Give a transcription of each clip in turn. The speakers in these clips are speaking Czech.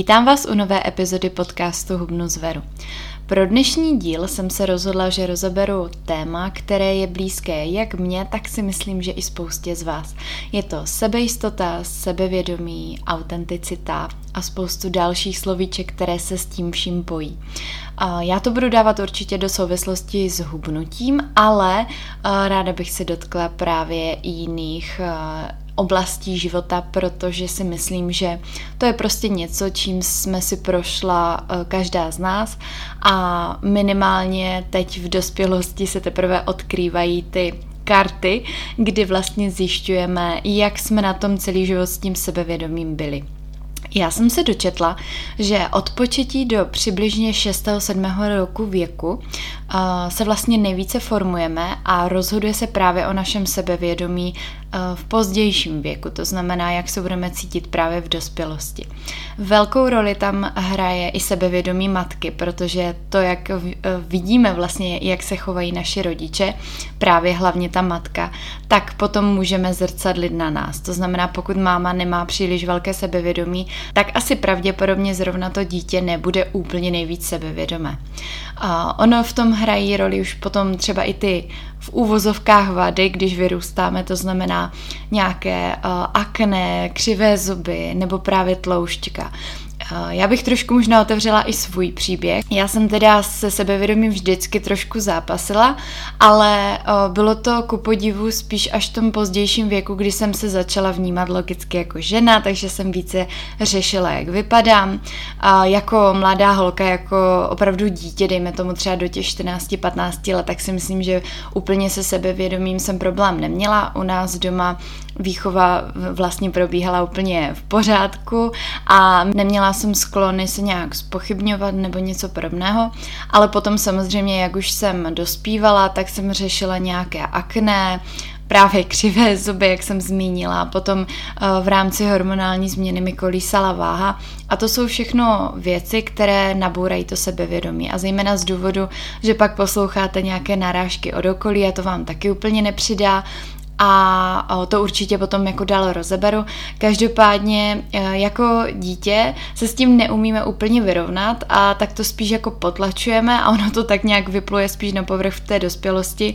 Vítám vás u nové epizody podcastu Hubnu zveru. Pro dnešní díl jsem se rozhodla, že rozeberu téma, které je blízké jak mně, tak si myslím, že i spoustě z vás. Je to sebejistota, sebevědomí, autenticita a spoustu dalších slovíček, které se s tím vším pojí. Já to budu dávat určitě do souvislosti s hubnutím, ale ráda bych se dotkla právě jiných oblastí života, protože si myslím, že to je prostě něco, čím jsme si prošla eh, každá z nás a minimálně teď v dospělosti se teprve odkrývají ty karty, kdy vlastně zjišťujeme, jak jsme na tom celý život s tím sebevědomím byli. Já jsem se dočetla, že od početí do přibližně 6-7 roku věku uh, se vlastně nejvíce formujeme a rozhoduje se právě o našem sebevědomí Eh, v pozdějším věku, to znamená, jak se budeme cítit právě v dospělosti. Velkou roli tam hraje i sebevědomí matky, protože to, jak eh, vidíme vlastně, jak se chovají naši rodiče, právě hlavně ta matka, tak potom můžeme zrcadlit na nás. To znamená, pokud máma nemá příliš velké sebevědomí, tak asi pravděpodobně zrovna to dítě nebude úplně nejvíc sebevědomé. A ono v tom hrají roli už potom třeba i ty v úvozovkách vady, když vyrůstáme, to znamená nějaké uh, akné, křivé zuby nebo právě tloušťka. Já bych trošku možná otevřela i svůj příběh. Já jsem teda se sebevědomím vždycky trošku zápasila, ale bylo to ku podivu spíš až v tom pozdějším věku, kdy jsem se začala vnímat logicky jako žena, takže jsem více řešila, jak vypadám. A jako mladá holka, jako opravdu dítě, dejme tomu třeba do těch 14-15 let, tak si myslím, že úplně se sebevědomím jsem problém neměla. U nás doma výchova vlastně probíhala úplně v pořádku a neměla jsem sklony se nějak spochybňovat nebo něco podobného, ale potom samozřejmě, jak už jsem dospívala, tak jsem řešila nějaké akné, právě křivé zuby, jak jsem zmínila. Potom eh, v rámci hormonální změny mi kolísala váha. A to jsou všechno věci, které nabourají to sebevědomí. A zejména z důvodu, že pak posloucháte nějaké narážky od okolí a to vám taky úplně nepřidá a to určitě potom jako dál rozeberu. Každopádně e, jako dítě se s tím neumíme úplně vyrovnat a tak to spíš jako potlačujeme a ono to tak nějak vypluje spíš na povrch v té dospělosti,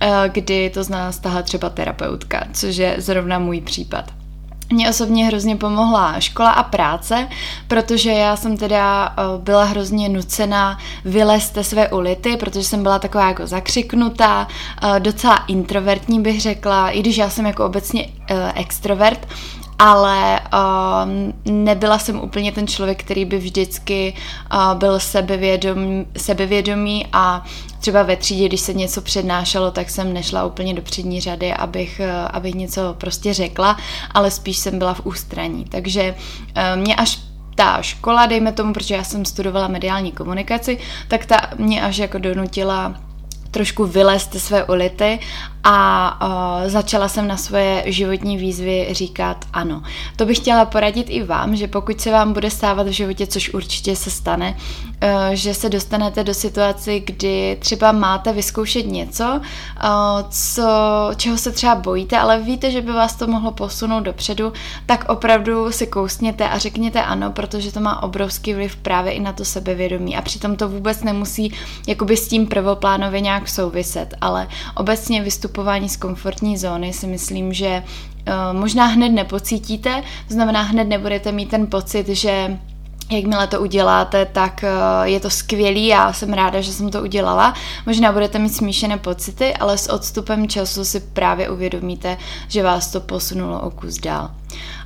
e, kdy to z nás tahá třeba terapeutka, což je zrovna můj případ. Mně osobně hrozně pomohla škola a práce, protože já jsem teda eh, byla hrozně nucena vylézt své ulity, protože jsem byla taková jako zakřiknutá, eh, docela introvertní bych řekla, i když já jsem jako obecně eh, extrovert, ale uh, nebyla jsem úplně ten člověk, který by vždycky uh, byl sebevědomý, sebevědomý a třeba ve třídě, když se něco přednášelo, tak jsem nešla úplně do přední řady, abych, uh, abych něco prostě řekla, ale spíš jsem byla v ústraní. Takže uh, mě až ta škola, dejme tomu, protože já jsem studovala mediální komunikaci, tak ta mě až jako donutila trošku vylézt své ulity a uh, začala jsem na svoje životní výzvy říkat ano. To bych chtěla poradit i vám, že pokud se vám bude stávat v životě, což určitě se stane, uh, že se dostanete do situaci, kdy třeba máte vyzkoušet něco, uh, co, čeho se třeba bojíte, ale víte, že by vás to mohlo posunout dopředu, tak opravdu si kousněte a řekněte ano, protože to má obrovský vliv právě i na to sebevědomí a přitom to vůbec nemusí jakoby s tím prvoplánově nějak souviset, ale obecně vystupovat vystupování z komfortní zóny si myslím, že uh, možná hned nepocítíte, to znamená hned nebudete mít ten pocit, že Jakmile to uděláte, tak uh, je to skvělý, já jsem ráda, že jsem to udělala. Možná budete mít smíšené pocity, ale s odstupem času si právě uvědomíte, že vás to posunulo o kus dál.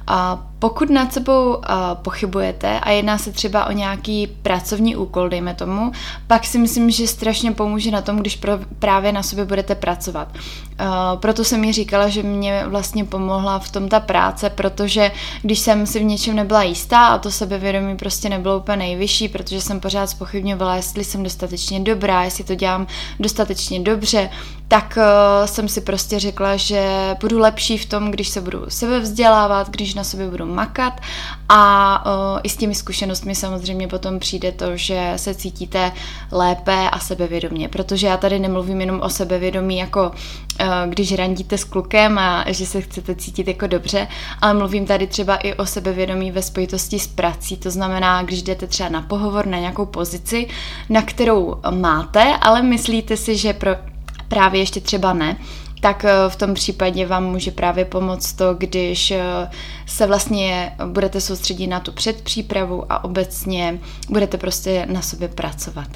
A pokud nad sebou uh, pochybujete a jedná se třeba o nějaký pracovní úkol, dejme tomu, pak si myslím, že strašně pomůže na tom, když pro, právě na sobě budete pracovat. Uh, proto jsem mi říkala, že mě vlastně pomohla v tom ta práce, protože když jsem si v něčem nebyla jistá a to sebevědomí prostě nebylo úplně nejvyšší, protože jsem pořád spochybňovala, jestli jsem dostatečně dobrá, jestli to dělám dostatečně dobře, tak uh, jsem si prostě řekla, že budu lepší v tom, když se budu sebe vzdělávat, když na sobě budu makat a uh, i s těmi zkušenostmi samozřejmě potom přijde to, že se cítíte lépe a sebevědomě, protože já tady nemluvím jenom o sebevědomí jako uh, když randíte s klukem a že se chcete cítit jako dobře, ale mluvím tady třeba i o sebevědomí ve spojitosti s prací, to znamená, když jdete třeba na pohovor, na nějakou pozici, na kterou máte, ale myslíte si, že pro právě ještě třeba ne, tak eh, v tom případě vám může právě pomoct to, když eh, se vlastně budete soustředit na tu předpřípravu a obecně budete prostě na sobě pracovat.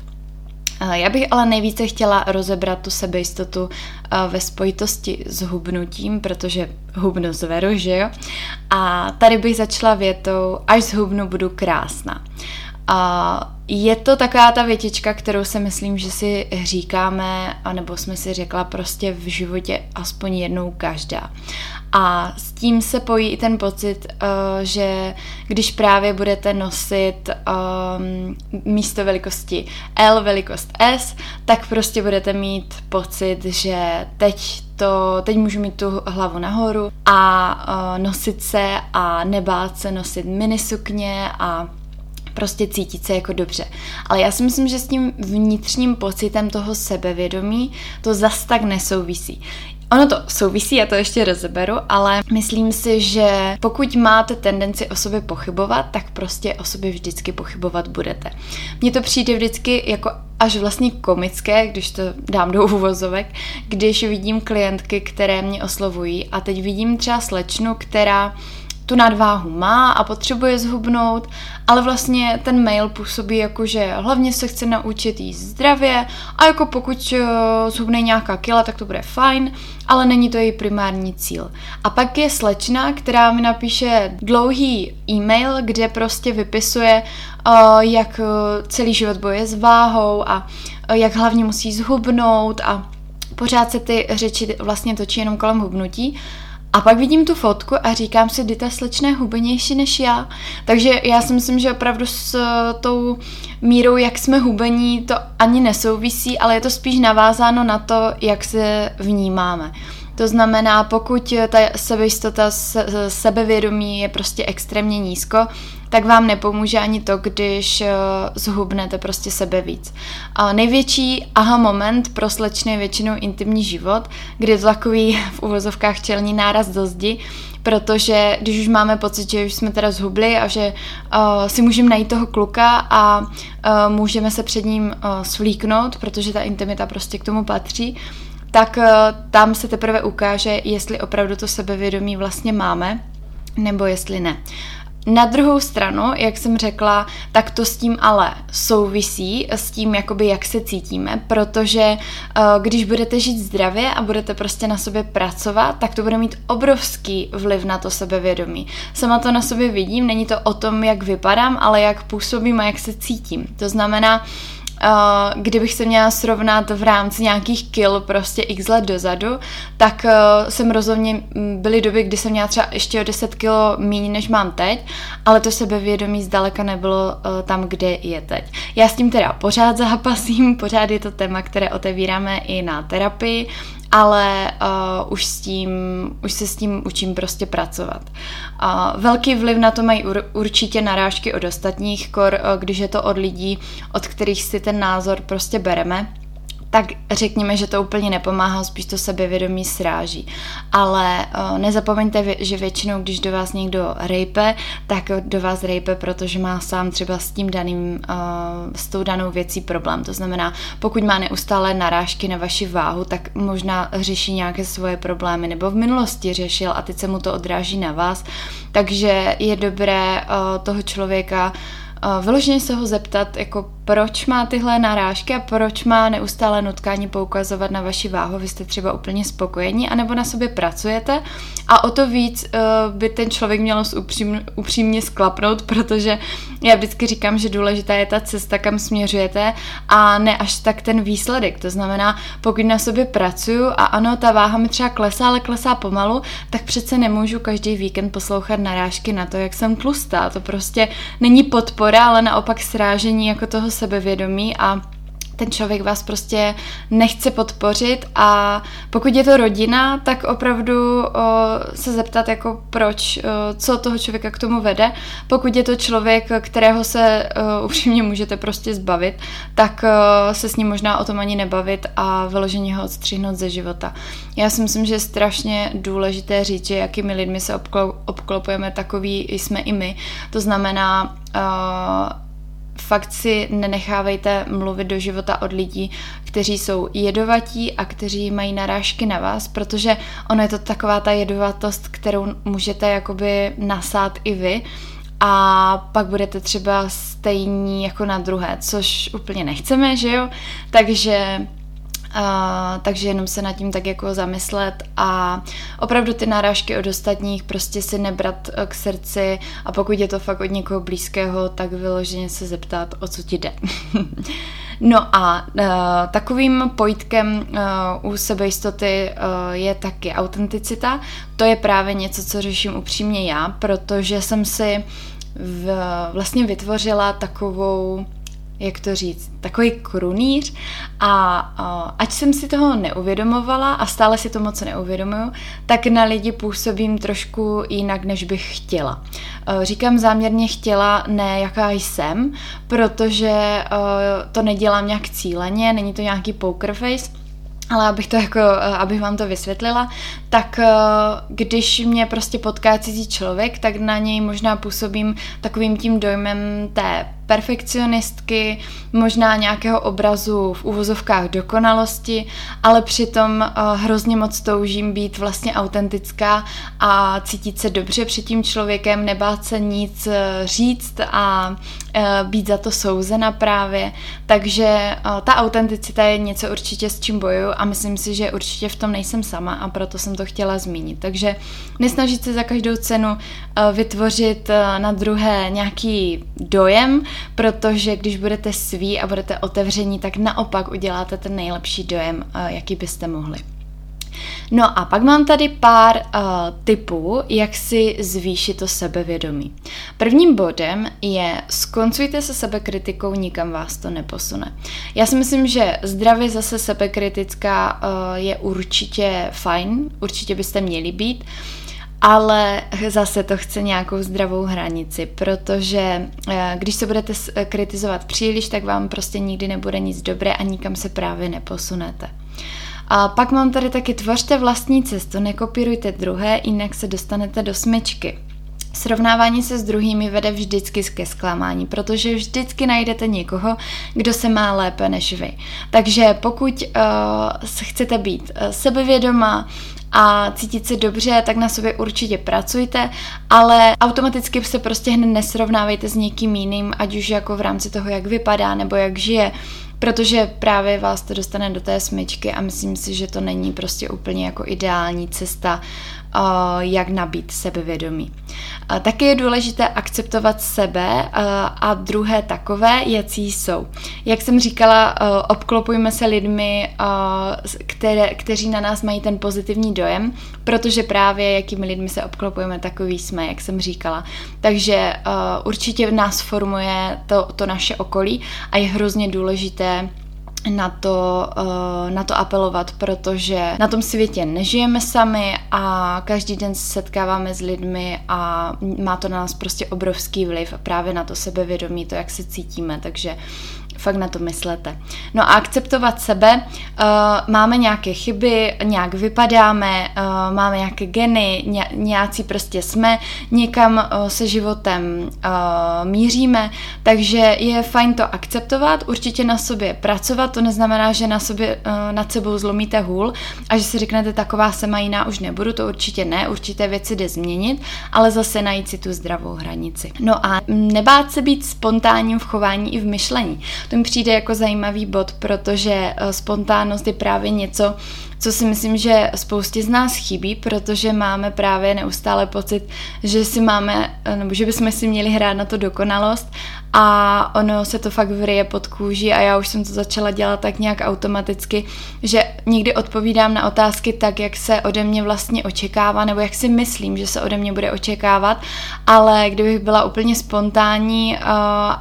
Eh, já bych ale nejvíce chtěla rozebrat tu sebejistotu ve spojitosti s hubnutím, protože hubnu zveru, že jo? A tady bych začala větou, až zhubnu, budu krásná. A je to taková ta větička, kterou si myslím, že si říkáme, anebo jsme si řekla prostě v životě aspoň jednou každá. A s tím se pojí i ten pocit, uh, že když právě budete nosit um, místo velikosti L velikost S, tak prostě budete mít pocit, že teď to, teď můžu mít tu hlavu nahoru a uh, nosit se a nebát se nosit minisukně a prostě cítit se jako dobře. Ale já si myslím, že s tím vnitřním pocitem toho sebevědomí to zas tak nesouvisí. Ono to souvisí, já to ještě rozeberu, ale myslím si, že pokud máte tendenci o sobě pochybovat, tak prostě o sobě vždycky pochybovat budete. Mně to přijde vždycky jako až vlastně komické, když to dám do úvozovek, když vidím klientky, které mě oslovují a teď vidím třeba slečnu, která tu nadváhu má a potřebuje zhubnout, ale vlastně ten mail působí jako, že hlavně se chce naučit jíst zdravě a jako pokud uh, zhubne nějaká kila, tak to bude fajn, ale není to její primární cíl. A pak je slečna, která mi napíše dlouhý e-mail, kde prostě vypisuje, uh, jak uh, celý život boje s váhou a jak hlavně musí zhubnout a pořád se ty řeči vlastně točí jenom kolem hubnutí a pak vidím tu fotku a říkám si, kdy ta slečna je hubenější než já. Takže já si myslím, že opravdu s eh, tou mírou, jak jsme hubení, to ani nesouvisí, ale je to spíš navázáno na to, jak se vnímáme. To znamená, pokud ta sebejistota, sebevědomí je prostě extrémně nízko, tak vám nepomůže ani to, když eh, zhubnete prostě sebe víc. A největší aha moment pro slečny je většinou intimní život, kdy je to takový v uvozovkách čelní náraz do zdi, protože když už máme pocit, že už jsme teda zhubli a že uh, si můžeme najít toho kluka a uh, můžeme se před ním uh, svlíknout, protože ta intimita prostě k tomu patří, tak uh, tam se teprve ukáže, jestli opravdu to sebevědomí vlastně máme, nebo jestli ne. Na druhou stranu, jak jsem řekla, tak to s tím ale souvisí, s tím, jakoby jak se cítíme, protože uh, když budete žít zdravě a budete prostě na sobě pracovat, tak to bude mít obrovský vliv na to sebevědomí. Sama to na sobě vidím, není to o tom, jak vypadám, ale jak působím a jak se cítím. To znamená, Uh, kdybych se měla srovnat v rámci nějakých kil prostě x let dozadu, tak uh, jsem rozhodně, byly doby, kdy jsem měla třeba ještě o 10 kilo méně, než mám teď, ale to sebevědomí zdaleka nebylo uh, tam, kde je teď. Já s tím teda pořád zápasím, pořád je to téma, které otevíráme i na terapii ale uh, už, s tím, už se s tím učím prostě pracovat. Uh, velký vliv na to mají ur, určitě narážky od ostatních, kor, uh, když je to od lidí, od kterých si ten názor prostě bereme tak řekněme, že to úplně nepomáhá, spíš to sebevědomí sráží. Ale uh, nezapomeňte, že většinou, když do vás někdo rejpe, tak do vás rejpe, protože má sám třeba s tím daným, uh, s tou danou věcí problém. To znamená, pokud má neustále narážky na vaši váhu, tak možná řeší nějaké svoje problémy, nebo v minulosti řešil a teď se mu to odráží na vás. Takže je dobré uh, toho člověka uh, vyloženě se ho zeptat, jako proč má tyhle narážky a proč má neustále nutkání poukazovat na vaši váhu, vy jste třeba úplně spokojení, anebo na sobě pracujete a o to víc uh, by ten člověk měl upřím, upřímně sklapnout, protože já vždycky říkám, že důležitá je ta cesta, kam směřujete a ne až tak ten výsledek. To znamená, pokud na sobě pracuju a ano, ta váha mi třeba klesá, ale klesá pomalu, tak přece nemůžu každý víkend poslouchat narážky na to, jak jsem tlustá. To prostě není podpora, ale naopak srážení jako toho sebevědomí a ten člověk vás prostě nechce podpořit a pokud je to rodina, tak opravdu o, se zeptat jako proč, o, co toho člověka k tomu vede. Pokud je to člověk, kterého se o, upřímně můžete prostě zbavit, tak o, se s ním možná o tom ani nebavit a vyloženě ho odstřihnout ze života. Já si myslím, že je strašně důležité říct, že jakými lidmi se obklopujeme, takový jsme i my. To znamená, fakt si nenechávejte mluvit do života od lidí, kteří jsou jedovatí a kteří mají narážky na vás, protože ono je to taková ta jedovatost, kterou můžete jakoby nasát i vy a pak budete třeba stejní jako na druhé, což úplně nechceme, že jo? Takže a, takže jenom se nad tím tak jako zamyslet a opravdu ty náražky od ostatních prostě si nebrat eh, k srdci a pokud je to fakt od někoho blízkého, tak vyloženě se zeptat, o co ti jde. no a uh, takovým pojitkem uh, u sebejistoty uh, je taky autenticita. To je právě něco, co řeším upřímně já, protože jsem si v, vlastně vytvořila takovou jak to říct, takový krunýř a, a ať jsem si toho neuvědomovala a stále si to moc neuvědomuju, tak na lidi působím trošku jinak, než bych chtěla. E, říkám záměrně chtěla, ne jaká jsem, protože e, to nedělám nějak cíleně, není to nějaký poker face, ale abych to jako, e, abych vám to vysvětlila, tak když mě prostě potká cizí člověk, tak na něj možná působím takovým tím dojmem té perfekcionistky, možná nějakého obrazu v uvozovkách dokonalosti, ale přitom uh, hrozně moc toužím být vlastně autentická a cítit se dobře před tím člověkem, nebát se nic uh, říct a uh, být za to souzena právě. Takže ta autenticita je něco určitě s čím bojuju a myslím si, že určitě v tom nejsem sama a proto jsem to chtěla zmínit. Takže nesnažit se za každou cenu vytvořit na druhé nějaký dojem, protože když budete sví a budete otevření, tak naopak uděláte ten nejlepší dojem, eh, jaký byste mohli. No a pak mám tady pár uh, tipů, jak si zvýšit to sebevědomí. Prvním bodem je skoncujte se sebekritikou, nikam vás to neposune. Já si myslím, že zdravě zase sebekritická uh, je určitě fajn, určitě byste měli být, ale zase to chce nějakou zdravou hranici, protože eh, když se budete eh, kritizovat příliš, tak vám prostě nikdy nebude nic dobré a nikam se právě neposunete. A pak mám tady taky tvořte vlastní cestu, nekopírujte druhé, jinak se dostanete do smyčky. Srovnávání se s druhými vede vždycky ke zklamání, protože vždycky najdete někoho, kdo se má lépe než vy. Takže pokud uh, chcete být uh, sebevědomá, a cítit se dobře, tak na sobě určitě pracujte, ale automaticky se prostě hned nesrovnávejte s někým jiným, ať už jako v rámci toho, jak vypadá nebo jak žije, protože právě vás to dostane do té smyčky a myslím si, že to není prostě úplně jako ideální cesta jak nabít sebevědomí. Taky je důležité akceptovat sebe a druhé takové, jací jsou. Jak jsem říkala, obklopujme se lidmi, které, kteří na nás mají ten pozitivní dojem, protože právě jakými lidmi se obklopujeme, takový jsme, jak jsem říkala. Takže určitě nás formuje to, to naše okolí a je hrozně důležité na to, eh, na to apelovat, protože na tom světě nežijeme sami a každý den se setkáváme s lidmi a má to na nás prostě obrovský vliv právě na to sebevědomí, to, jak se cítíme, takže fakt na to myslete. No a akceptovat sebe, uh, máme nějaké chyby, nějak vypadáme, uh, máme nějaké geny, ně, nějací prostě jsme, někam uh, se životem uh, míříme, takže je fajn to akceptovat, určitě na sobě pracovat, to neznamená, že na sobě, uh, nad sebou zlomíte hůl a že si řeknete, taková se jiná už nebudu, to určitě ne, určité věci jde změnit, ale zase najít si tu zdravou hranici. No a nebát se být spontánním v chování i v myšlení. To mi přijde jako zajímavý bod, protože eh, spontánnost je právě něco, co si myslím, že spoustě z nás chybí, protože máme právě neustále pocit, že si máme, eh, nebo že bychom si měli hrát na to dokonalost. A ono se to fakt vryje pod kůži a já už jsem to začala dělat tak nějak automaticky, že někdy odpovídám na otázky tak, jak se ode mě vlastně očekává, nebo jak si myslím, že se ode mě bude očekávat, ale kdybych byla úplně spontánní uh,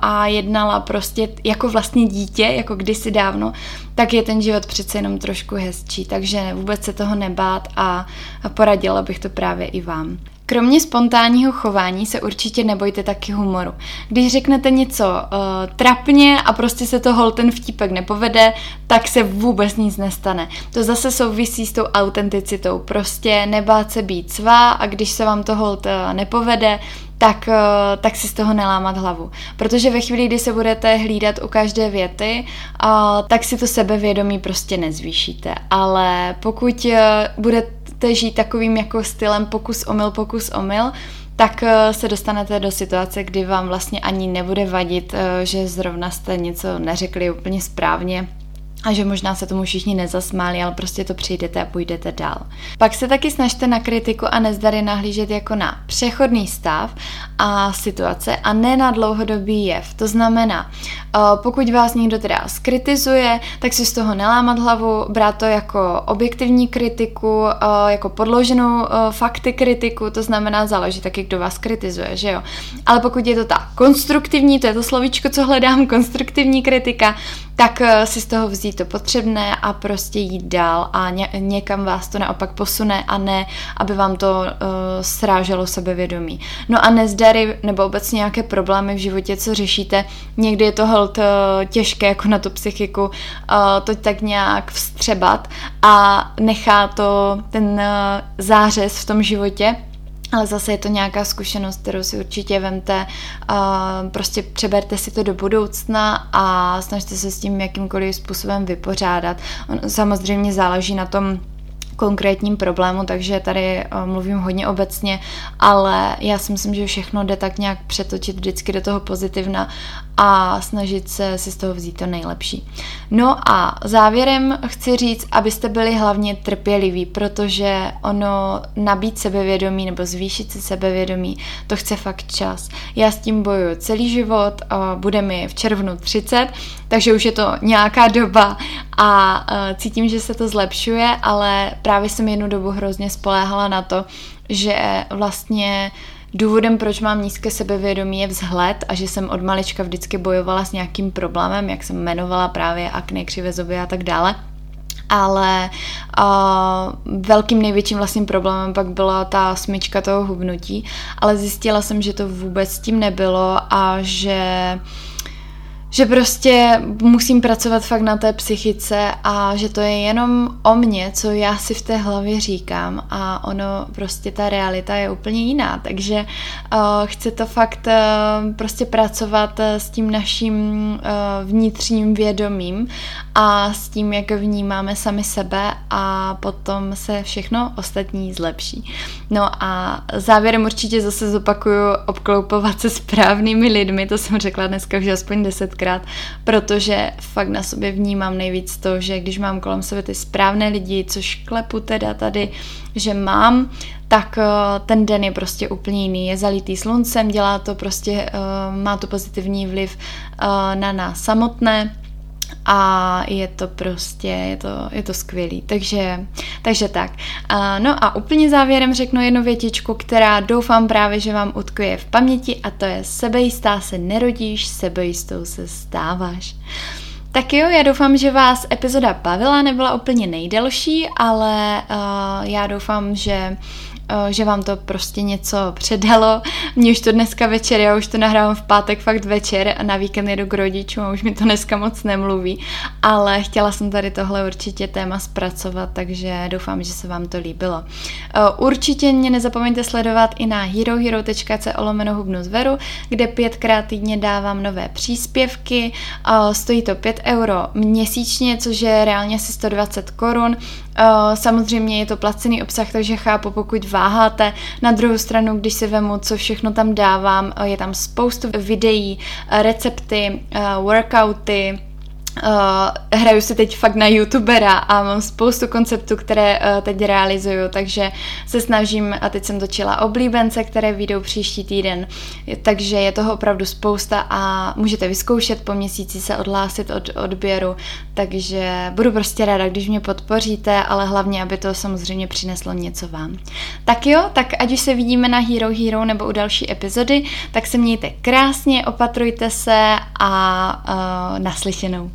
a jednala prostě jako vlastně dítě, jako kdysi dávno, tak je ten život přece jenom trošku hezčí, takže vůbec se toho nebát a, a poradila bych to právě i vám. Kromě spontánního chování se určitě nebojte taky humoru. Když řeknete něco uh, trapně a prostě se toho ten vtípek nepovede, tak se vůbec nic nestane. To zase souvisí s tou autenticitou. Prostě nebát se být svá a když se vám to hold uh, nepovede, tak, uh, tak si z toho nelámat hlavu. Protože ve chvíli, kdy se budete hlídat u každé věty, tak si to sebevědomí prostě nezvýšíte. Ale pokud budete budete žít takovým jako stylem pokus omyl, pokus omyl, tak eh, se dostanete do situace, kdy vám vlastně ani nebude vadit, eh, že zrovna jste něco neřekli úplně správně a že možná se tomu všichni nezasmáli, ale prostě to přijdete a půjdete dál. Pak se taky snažte na kritiku a nezdary nahlížet jako na přechodný stav a situace a ne na dlouhodobý jev. To znamená, eh, pokud vás někdo teda skritizuje, tak si z toho nelámat hlavu, brát to jako objektivní kritiku, eh, jako podloženou eh, fakty kritiku, to znamená záleží taky, kdo vás kritizuje, že jo. Ale pokud je to ta konstruktivní, to je to slovíčko, co hledám, konstruktivní kritika, tak si z toho vzít to potřebné a prostě jít dál a ně, někam vás to naopak posune a ne, aby vám to uh, sráželo sebevědomí. No a nezdary nebo obecně nějaké problémy v životě, co řešíte, někdy je to hold uh, těžké jako na tu psychiku uh, to tak nějak vstřebat a nechá to ten uh, zářez v tom životě ale zase je to nějaká zkušenost, kterou si určitě vemte, prostě přeberte si to do budoucna a snažte se s tím jakýmkoliv způsobem vypořádat. Samozřejmě záleží na tom, konkrétním problému, takže tady uh, mluvím hodně obecně, ale já si myslím, že všechno jde tak nějak přetočit vždycky do toho pozitivna a snažit se si z toho vzít to nejlepší. No a závěrem chci říct, abyste byli hlavně trpěliví, protože ono nabít sebevědomí nebo zvýšit si sebevědomí, to chce fakt čas. Já s tím bojuju celý život, bude mi v červnu 30, takže už je to nějaká doba a cítím, že se to zlepšuje, ale právě jsem jednu dobu hrozně spoléhala na to, že vlastně Důvodem, proč mám nízké sebevědomí, je vzhled a že jsem od malička vždycky bojovala s nějakým problémem, jak jsem jmenovala právě akné, křivé zuby a tak dále. Ale uh, velkým největším vlastním problémem pak byla ta smyčka toho hubnutí, ale zjistila jsem, že to vůbec s tím nebylo a že uh, že prostě musím pracovat fakt na té psychice a že to je jenom o mně, co já si v té hlavě říkám a ono prostě ta realita je úplně jiná, takže uh, chce to fakt uh, prostě pracovat uh, s tím naším uh, vnitřním vědomím a s tím, jak vnímáme sami sebe a potom se všechno ostatní zlepší. No a závěrem určitě zase zopakuju obkloupovat se správnými lidmi, to jsem řekla dneska už aspoň desetkrát, protože fakt na sobě vnímám nejvíc to, že když mám kolem sebe ty správné lidi, což klepu teda tady, že mám, tak eh, ten den je prostě úplně jiný. Je zalitý sluncem, dělá to prostě, eh, má to pozitivní vliv eh, na nás samotné a je to prostě, je to, je to skvělý. Takže, takže tak. No a úplně závěrem řeknu jednu větičku, která doufám právě, že vám utkuje v paměti a to je sebejistá se nerodíš, sebejistou se stáváš. Tak jo, já doufám, že vás epizoda bavila, nebyla úplně nejdelší, ale uh, já doufám, že že vám to prostě něco předalo. Mně už to dneska večer, já už to nahrávám v pátek fakt večer a na víkend jedu k rodičům a už mi to dneska moc nemluví, ale chtěla jsem tady tohle určitě téma zpracovat, takže doufám, že se vám to líbilo. Eh, určitě mě nezapomeňte sledovat i na herohero.co lomeno hubnu zveru, kde pětkrát týdně dávám nové příspěvky, eh, stojí to 5 euro měsíčně, což je reálně asi 120 korun. Samozřejmě je to placený obsah, takže chápu, pokud váháte. Na druhou stranu, když si vemu, co všechno tam dávám, je tam spoustu videí, recepty, workouty, Uh, hraju si teď fakt na youtubera a mám spoustu konceptů, které uh, teď realizuju, takže se snažím, a teď jsem točila oblíbence, které vyjdou příští týden, takže je toho opravdu spousta a můžete vyzkoušet po měsíci se odhlásit od odběru, takže budu prostě ráda, když mě podpoříte, ale hlavně, aby to samozřejmě přineslo něco vám. Tak jo, tak ať už se vidíme na Hero Hero nebo u další epizody, tak se mějte krásně, opatrujte se a uh, naslyšenou.